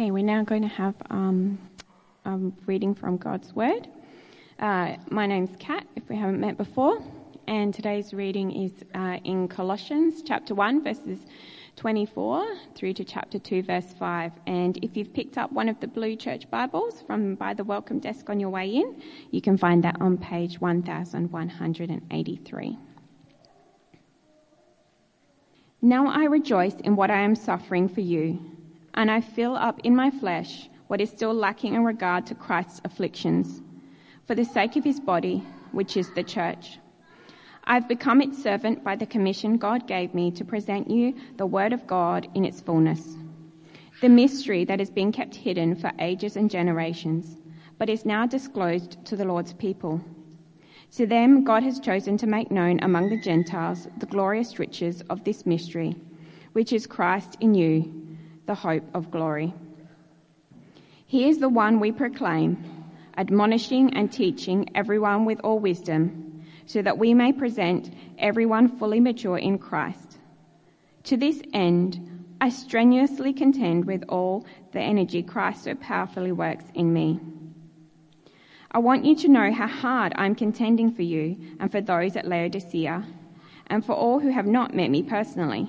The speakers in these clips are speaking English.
Okay, we're now going to have um, a reading from God's Word. Uh, my name's Kat, if we haven't met before, and today's reading is uh, in Colossians chapter 1, verses 24 through to chapter 2, verse 5. And if you've picked up one of the blue church Bibles from by the welcome desk on your way in, you can find that on page 1183. Now I rejoice in what I am suffering for you, and I fill up in my flesh what is still lacking in regard to Christ's afflictions, for the sake of his body, which is the church. I've become its servant by the commission God gave me to present you the word of God in its fullness. The mystery that has been kept hidden for ages and generations, but is now disclosed to the Lord's people. To them, God has chosen to make known among the Gentiles the glorious riches of this mystery, which is Christ in you, the hope of glory. He is the one we proclaim, admonishing and teaching everyone with all wisdom, so that we may present everyone fully mature in Christ. To this end, I strenuously contend with all the energy Christ so powerfully works in me. I want you to know how hard I'm contending for you and for those at Laodicea, and for all who have not met me personally.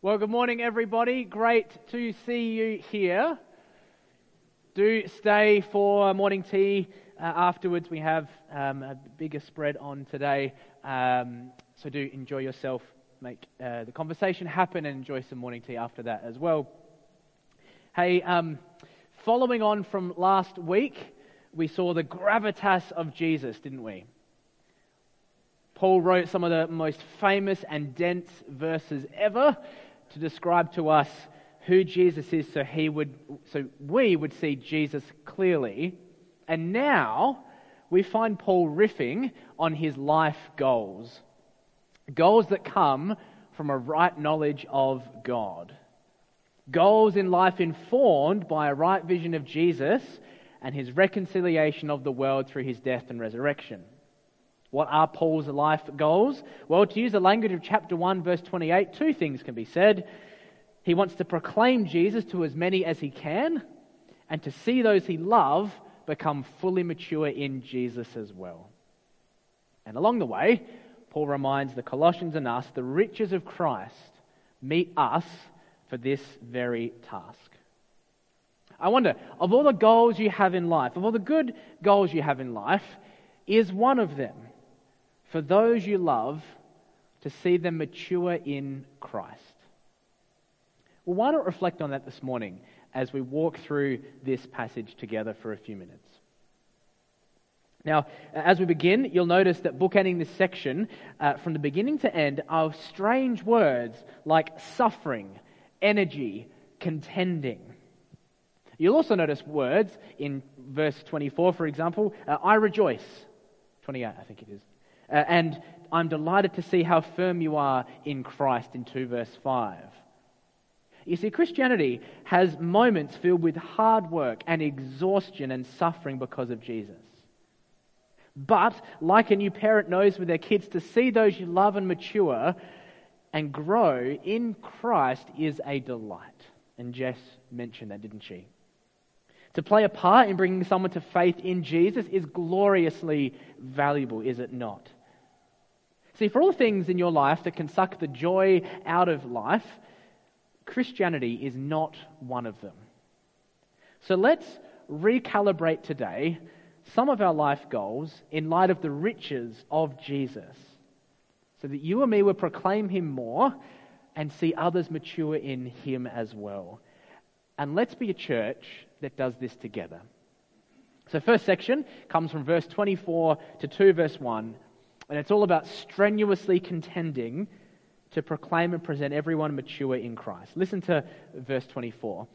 Well, good morning, everybody. Great to see you here. Do stay for morning tea. Uh, afterwards, we have um, a bigger spread on today. Um, so do enjoy yourself make uh, the conversation happen and enjoy some morning tea after that as well. Hey, um, following on from last week, we saw the gravitas of Jesus, didn't we? Paul wrote some of the most famous and dense verses ever to describe to us who Jesus is so he would so we would see Jesus clearly. And now we find Paul riffing on his life goals. Goals that come from a right knowledge of God. Goals in life informed by a right vision of Jesus and his reconciliation of the world through his death and resurrection. What are Paul's life goals? Well, to use the language of chapter 1, verse 28, two things can be said. He wants to proclaim Jesus to as many as he can, and to see those he loves become fully mature in Jesus as well. And along the way, Paul reminds the Colossians and us the riches of Christ meet us for this very task. I wonder, of all the goals you have in life, of all the good goals you have in life, is one of them for those you love to see them mature in Christ? Well, why not reflect on that this morning as we walk through this passage together for a few minutes? Now, as we begin, you'll notice that bookending this section uh, from the beginning to end are strange words like suffering, energy, contending. You'll also notice words in verse 24, for example, uh, I rejoice. 28, I think it is. Uh, and I'm delighted to see how firm you are in Christ in 2 verse 5. You see, Christianity has moments filled with hard work and exhaustion and suffering because of Jesus. But, like a new parent knows with their kids, to see those you love and mature and grow in Christ is a delight. And Jess mentioned that, didn't she? To play a part in bringing someone to faith in Jesus is gloriously valuable, is it not? See, for all things in your life that can suck the joy out of life, Christianity is not one of them. So let's recalibrate today some of our life goals in light of the riches of Jesus, so that you and me will proclaim him more and see others mature in him as well. And let's be a church that does this together. So, first section comes from verse 24 to 2 verse 1. And it's all about strenuously contending to proclaim and present everyone mature in Christ. Listen to verse 24.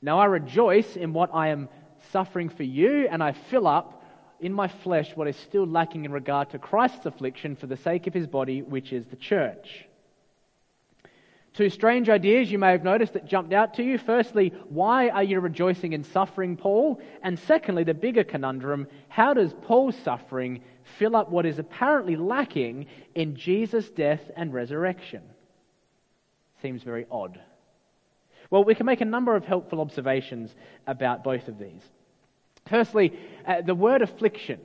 Now I rejoice in what I am suffering for you, and I fill up in my flesh what is still lacking in regard to Christ's affliction for the sake of his body, which is the church. Two strange ideas you may have noticed that jumped out to you. Firstly, why are you rejoicing in suffering, Paul? And secondly, the bigger conundrum how does Paul's suffering fill up what is apparently lacking in Jesus' death and resurrection? Seems very odd. Well, we can make a number of helpful observations about both of these. Firstly, uh, the word affliction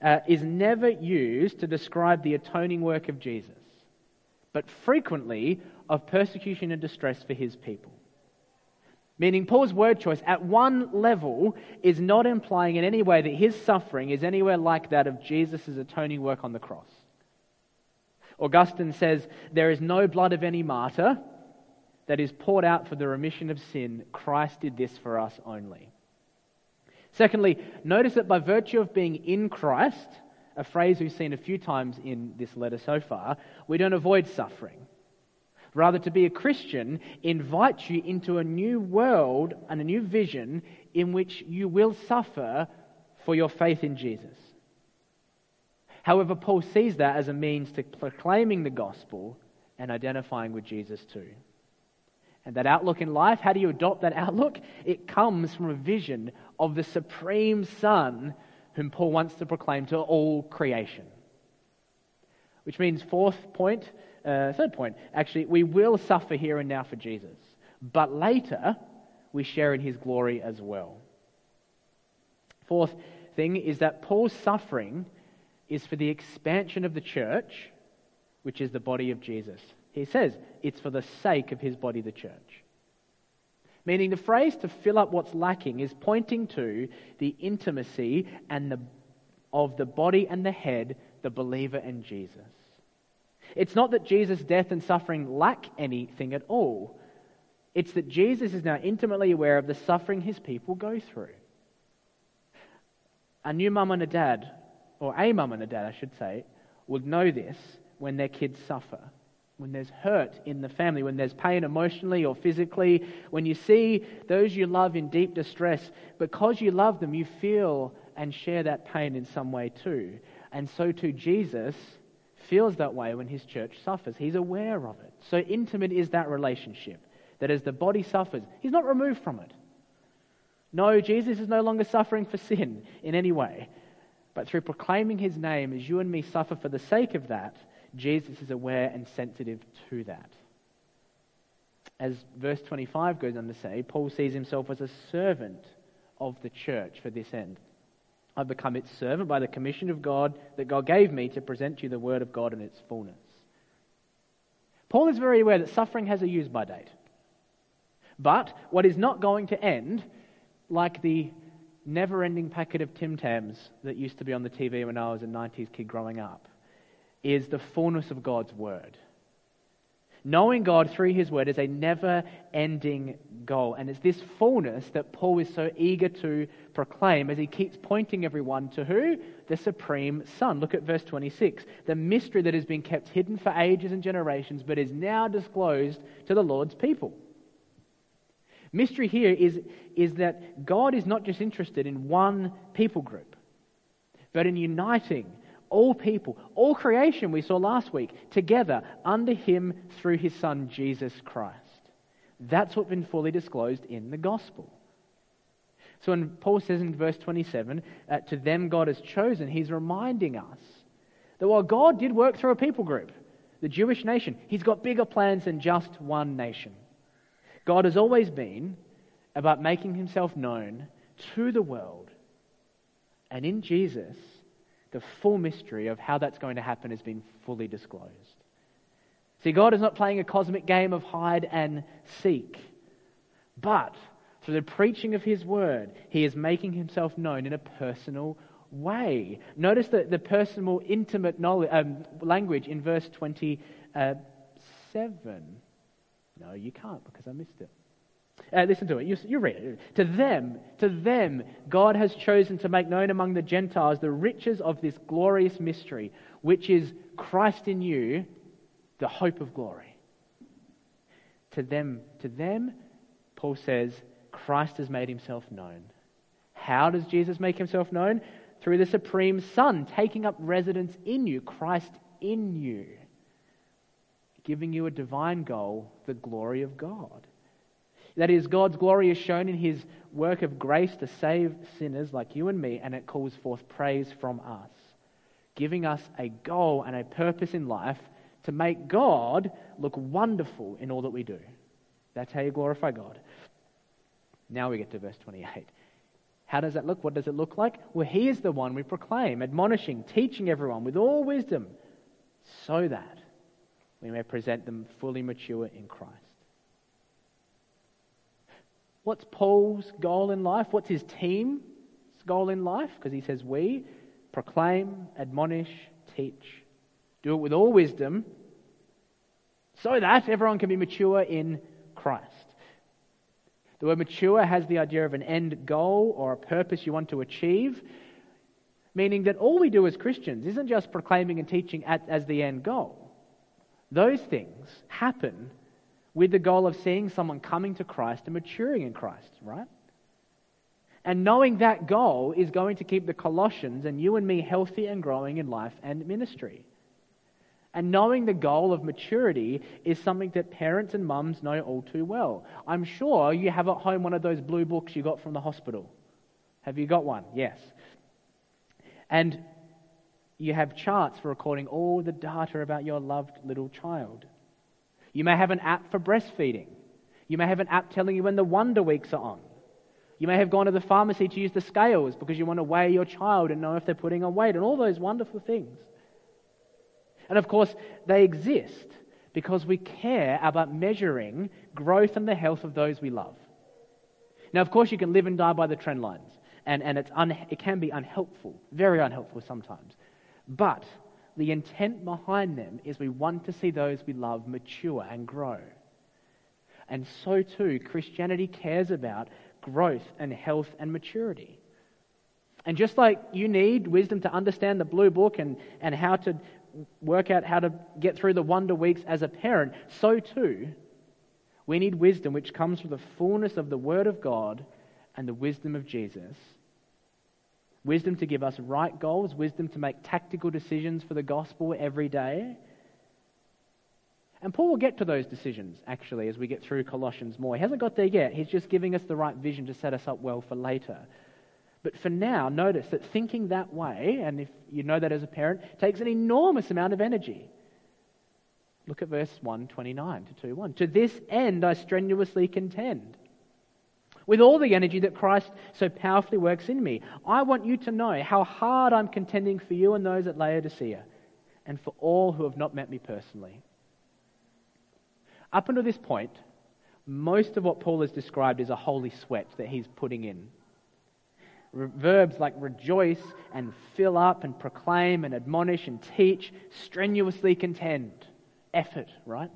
uh, is never used to describe the atoning work of Jesus, but frequently of persecution and distress for his people. Meaning, Paul's word choice at one level is not implying in any way that his suffering is anywhere like that of Jesus' atoning work on the cross. Augustine says, There is no blood of any martyr that is poured out for the remission of sin. Christ did this for us only. Secondly, notice that by virtue of being in Christ, a phrase we've seen a few times in this letter so far, we don't avoid suffering. Rather, to be a Christian invites you into a new world and a new vision in which you will suffer for your faith in Jesus. However, Paul sees that as a means to proclaiming the gospel and identifying with Jesus too. And that outlook in life, how do you adopt that outlook? It comes from a vision of the supreme Son whom Paul wants to proclaim to all creation. Which means, fourth point, uh, third point, actually, we will suffer here and now for Jesus. But later, we share in his glory as well. Fourth thing is that Paul's suffering is for the expansion of the church, which is the body of Jesus. He says it's for the sake of his body, the church. Meaning the phrase to fill up what's lacking is pointing to the intimacy and the, of the body and the head, the believer and Jesus. It's not that Jesus' death and suffering lack anything at all. It's that Jesus is now intimately aware of the suffering his people go through. A new mum and a dad, or a mum and a dad, I should say, would know this when their kids suffer when there's hurt in the family, when there's pain emotionally or physically, when you see those you love in deep distress, because you love them, you feel and share that pain in some way too. And so too, Jesus feels that way when his church suffers. He's aware of it. So intimate is that relationship that as the body suffers, he's not removed from it. No, Jesus is no longer suffering for sin in any way. But through proclaiming his name, as you and me suffer for the sake of that, Jesus is aware and sensitive to that. As verse 25 goes on to say, Paul sees himself as a servant of the church for this end. I've become its servant by the commission of God that God gave me to present you the word of God in its fullness. Paul is very aware that suffering has a use by date. But what is not going to end, like the never ending packet of Tim Tams that used to be on the TV when I was a 90s kid growing up, is the fullness of God's Word. Knowing God through His Word is a never ending goal. And it's this fullness that Paul is so eager to proclaim as he keeps pointing everyone to who? The Supreme Son. Look at verse 26. The mystery that has been kept hidden for ages and generations, but is now disclosed to the Lord's people. Mystery here is, is that God is not just interested in one people group, but in uniting all people, all creation, we saw last week, together under him through his son, Jesus Christ. That's what's been fully disclosed in the gospel. So when Paul says in verse 27, uh, to them God has chosen, he's reminding us that while God did work through a people group, the Jewish nation, he's got bigger plans than just one nation. God has always been about making himself known to the world. And in Jesus, the full mystery of how that's going to happen has been fully disclosed. See, God is not playing a cosmic game of hide and seek, but through the preaching of His word, He is making Himself known in a personal way. Notice the, the personal, intimate knowledge, um, language in verse 27. No, you can't because I missed it. Uh, listen to it. You, you read it. To them, to them, God has chosen to make known among the Gentiles the riches of this glorious mystery, which is Christ in you, the hope of glory. To them, to them, Paul says, Christ has made himself known. How does Jesus make himself known? Through the Supreme Son, taking up residence in you, Christ in you, giving you a divine goal, the glory of God. That is, God's glory is shown in his work of grace to save sinners like you and me, and it calls forth praise from us, giving us a goal and a purpose in life to make God look wonderful in all that we do. That's how you glorify God. Now we get to verse 28. How does that look? What does it look like? Well, he is the one we proclaim, admonishing, teaching everyone with all wisdom, so that we may present them fully mature in Christ. What's Paul's goal in life? What's his team's goal in life? Because he says, We proclaim, admonish, teach. Do it with all wisdom so that everyone can be mature in Christ. The word mature has the idea of an end goal or a purpose you want to achieve, meaning that all we do as Christians isn't just proclaiming and teaching at, as the end goal. Those things happen with the goal of seeing someone coming to Christ and maturing in Christ, right? And knowing that goal is going to keep the Colossians and you and me healthy and growing in life and ministry. And knowing the goal of maturity is something that parents and mums know all too well. I'm sure you have at home one of those blue books you got from the hospital. Have you got one? Yes. And you have charts for recording all the data about your loved little child. You may have an app for breastfeeding. You may have an app telling you when the wonder weeks are on. You may have gone to the pharmacy to use the scales because you want to weigh your child and know if they're putting on weight and all those wonderful things. And of course, they exist because we care about measuring growth and the health of those we love. Now, of course, you can live and die by the trend lines, and, and it's un, it can be unhelpful, very unhelpful sometimes. But the intent behind them is we want to see those we love mature and grow. And so too, Christianity cares about growth and health and maturity. And just like you need wisdom to understand the blue book and, and how to work out how to get through the wonder weeks as a parent, so too, we need wisdom which comes from the fullness of the Word of God and the wisdom of Jesus wisdom to give us right goals, wisdom to make tactical decisions for the gospel every day. And Paul will get to those decisions, actually, as we get through Colossians more. He hasn't got there yet. He's just giving us the right vision to set us up well for later. But for now, notice that thinking that way, and if you know that as a parent, takes an enormous amount of energy. Look at verse 129 to 2 1. To this end I strenuously contend with all the energy that Christ so powerfully works in me. I want you to know how hard I'm contending for you and those at Laodicea, and for all who have not met me personally. Up until this point, most of what Paul has described is a holy sweat that he's putting in. Verbs like rejoice and fill up and proclaim and admonish and teach, strenuously contend. Effort, right?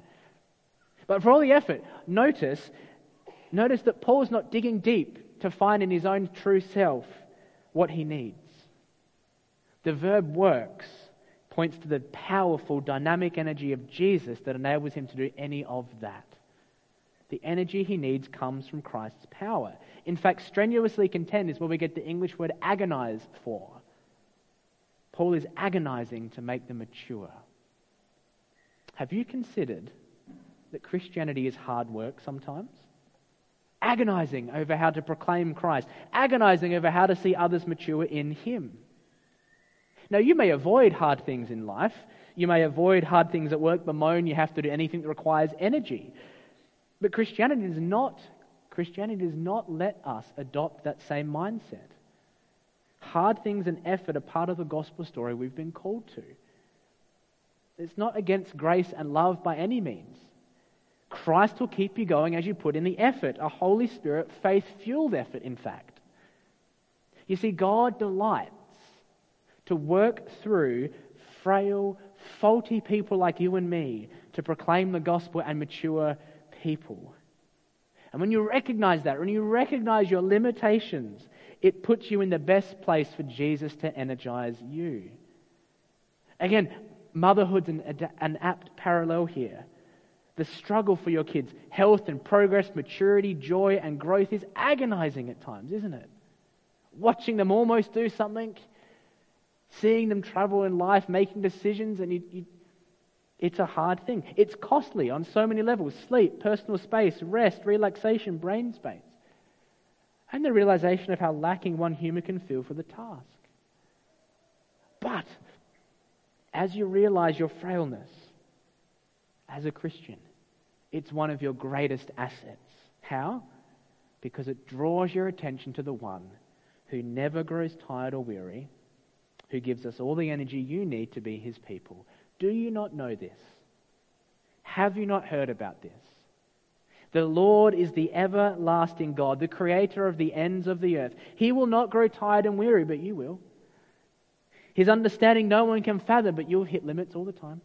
But for all the effort, notice Notice that Paul is not digging deep to find in his own true self what he needs. The verb works points to the powerful dynamic energy of Jesus that enables him to do any of that. The energy he needs comes from Christ's power. In fact, strenuously contend is where we get the English word agonize for. Paul is agonizing to make them mature. Have you considered that Christianity is hard work sometimes? Agonizing over how to proclaim Christ, agonizing over how to see others mature in Him. Now, you may avoid hard things in life. You may avoid hard things at work, bemoan you have to do anything that requires energy. But Christianity does not, Christianity does not let us adopt that same mindset. Hard things and effort are part of the gospel story we've been called to. It's not against grace and love by any means. Christ will keep you going as you put in the effort, a Holy Spirit, faith fueled effort, in fact. You see, God delights to work through frail, faulty people like you and me to proclaim the gospel and mature people. And when you recognize that, when you recognize your limitations, it puts you in the best place for Jesus to energize you. Again, motherhood's an, an apt parallel here. The struggle for your kids' health and progress, maturity, joy, and growth is agonizing at times, isn't it? Watching them almost do something, seeing them travel in life, making decisions, and you, you, it's a hard thing. It's costly on so many levels sleep, personal space, rest, relaxation, brain space. And the realization of how lacking one human can feel for the task. But as you realize your frailness as a Christian, it's one of your greatest assets. How? Because it draws your attention to the one who never grows tired or weary, who gives us all the energy you need to be his people. Do you not know this? Have you not heard about this? The Lord is the everlasting God, the creator of the ends of the earth. He will not grow tired and weary, but you will. His understanding no one can fathom, but you'll hit limits all the time.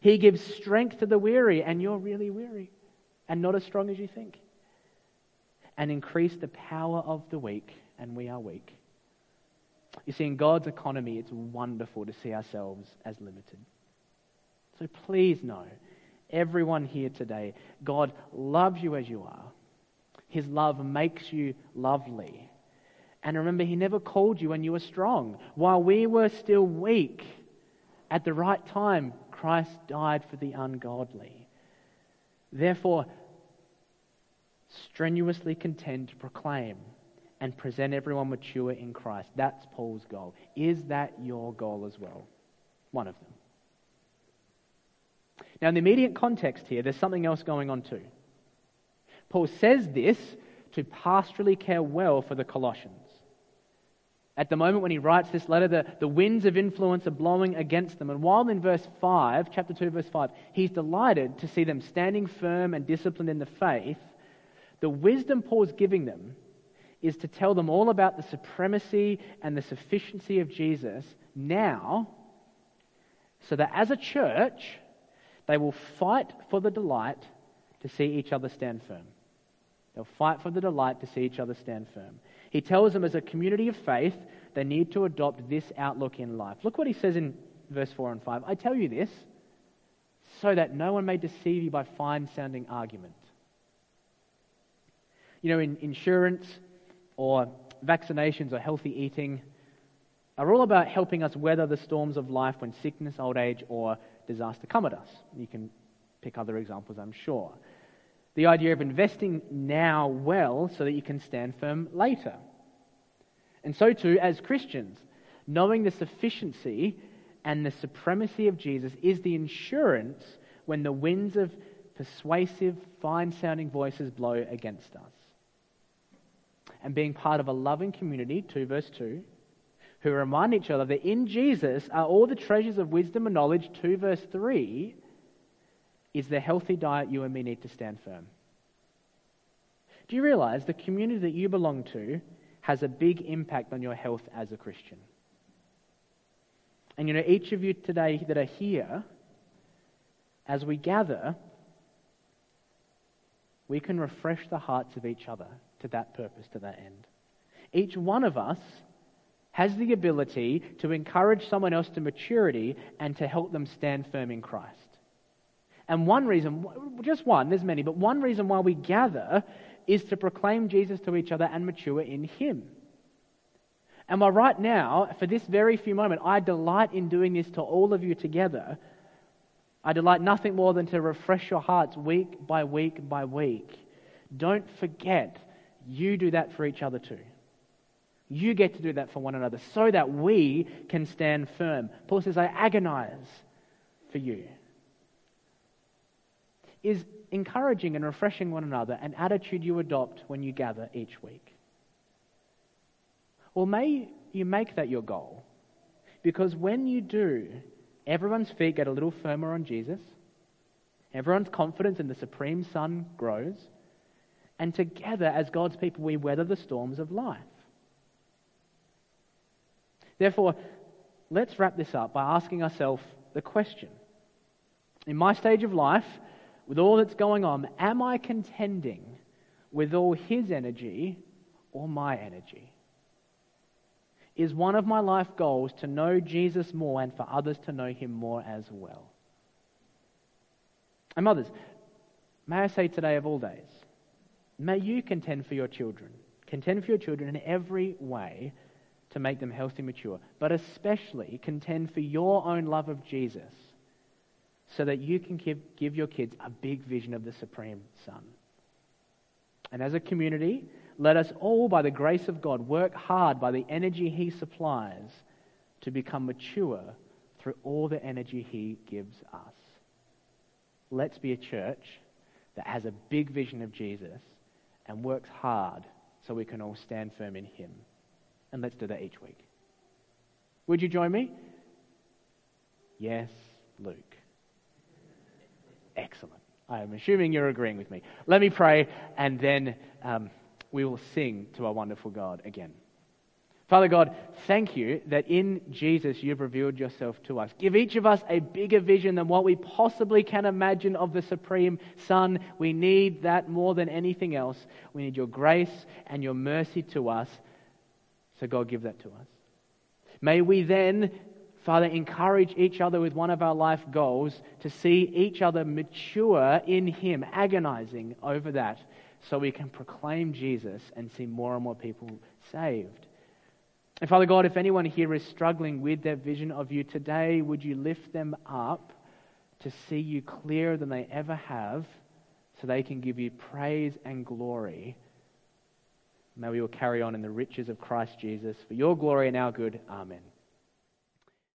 He gives strength to the weary, and you're really weary and not as strong as you think. And increase the power of the weak, and we are weak. You see, in God's economy, it's wonderful to see ourselves as limited. So please know, everyone here today, God loves you as you are. His love makes you lovely. And remember, He never called you when you were strong. While we were still weak, at the right time, Christ died for the ungodly. Therefore, strenuously contend to proclaim and present everyone mature in Christ. That's Paul's goal. Is that your goal as well? One of them. Now, in the immediate context here, there's something else going on too. Paul says this to pastorally care well for the Colossians. At the moment when he writes this letter, the, the winds of influence are blowing against them. And while in verse 5, chapter 2, verse 5, he's delighted to see them standing firm and disciplined in the faith, the wisdom Paul's giving them is to tell them all about the supremacy and the sufficiency of Jesus now, so that as a church, they will fight for the delight to see each other stand firm. They'll fight for the delight to see each other stand firm. He tells them as a community of faith, they need to adopt this outlook in life. Look what he says in verse 4 and 5. I tell you this so that no one may deceive you by fine sounding argument. You know, in insurance or vaccinations or healthy eating are all about helping us weather the storms of life when sickness, old age, or disaster come at us. You can pick other examples, I'm sure. The idea of investing now well so that you can stand firm later. And so, too, as Christians, knowing the sufficiency and the supremacy of Jesus is the insurance when the winds of persuasive, fine sounding voices blow against us. And being part of a loving community, 2 verse 2, who remind each other that in Jesus are all the treasures of wisdom and knowledge, 2 verse 3, is the healthy diet you and me need to stand firm. Do you realize the community that you belong to has a big impact on your health as a Christian? And you know, each of you today that are here, as we gather, we can refresh the hearts of each other to that purpose, to that end. Each one of us has the ability to encourage someone else to maturity and to help them stand firm in Christ. And one reason, just one, there's many, but one reason why we gather is to proclaim Jesus to each other and mature in Him. And while right now, for this very few moment, I delight in doing this to all of you together, I delight nothing more than to refresh your hearts week by week by week. Don't forget, you do that for each other too. You get to do that for one another so that we can stand firm. Paul says, I agonize for you is encouraging and refreshing one another an attitude you adopt when you gather each week? Well, may you make that your goal. Because when you do, everyone's feet get a little firmer on Jesus, everyone's confidence in the Supreme Son grows, and together, as God's people, we weather the storms of life. Therefore, let's wrap this up by asking ourselves the question In my stage of life, with all that's going on, am I contending with all his energy or my energy? Is one of my life goals to know Jesus more and for others to know him more as well? And mothers, may I say today of all days, may you contend for your children. Contend for your children in every way to make them healthy, mature, but especially contend for your own love of Jesus so that you can give, give your kids a big vision of the Supreme Son. And as a community, let us all, by the grace of God, work hard by the energy He supplies to become mature through all the energy He gives us. Let's be a church that has a big vision of Jesus and works hard so we can all stand firm in Him. And let's do that each week. Would you join me? Yes, Luke. Excellent. I am assuming you're agreeing with me. Let me pray, and then um, we will sing to our wonderful God again. Father God, thank you that in Jesus you've revealed yourself to us. Give each of us a bigger vision than what we possibly can imagine of the Supreme Son. We need that more than anything else. We need your grace and your mercy to us. So, God, give that to us. May we then Father, encourage each other with one of our life goals to see each other mature in Him, agonizing over that, so we can proclaim Jesus and see more and more people saved. And Father God, if anyone here is struggling with their vision of you today, would you lift them up to see you clearer than they ever have so they can give you praise and glory? May we all carry on in the riches of Christ Jesus for your glory and our good. Amen.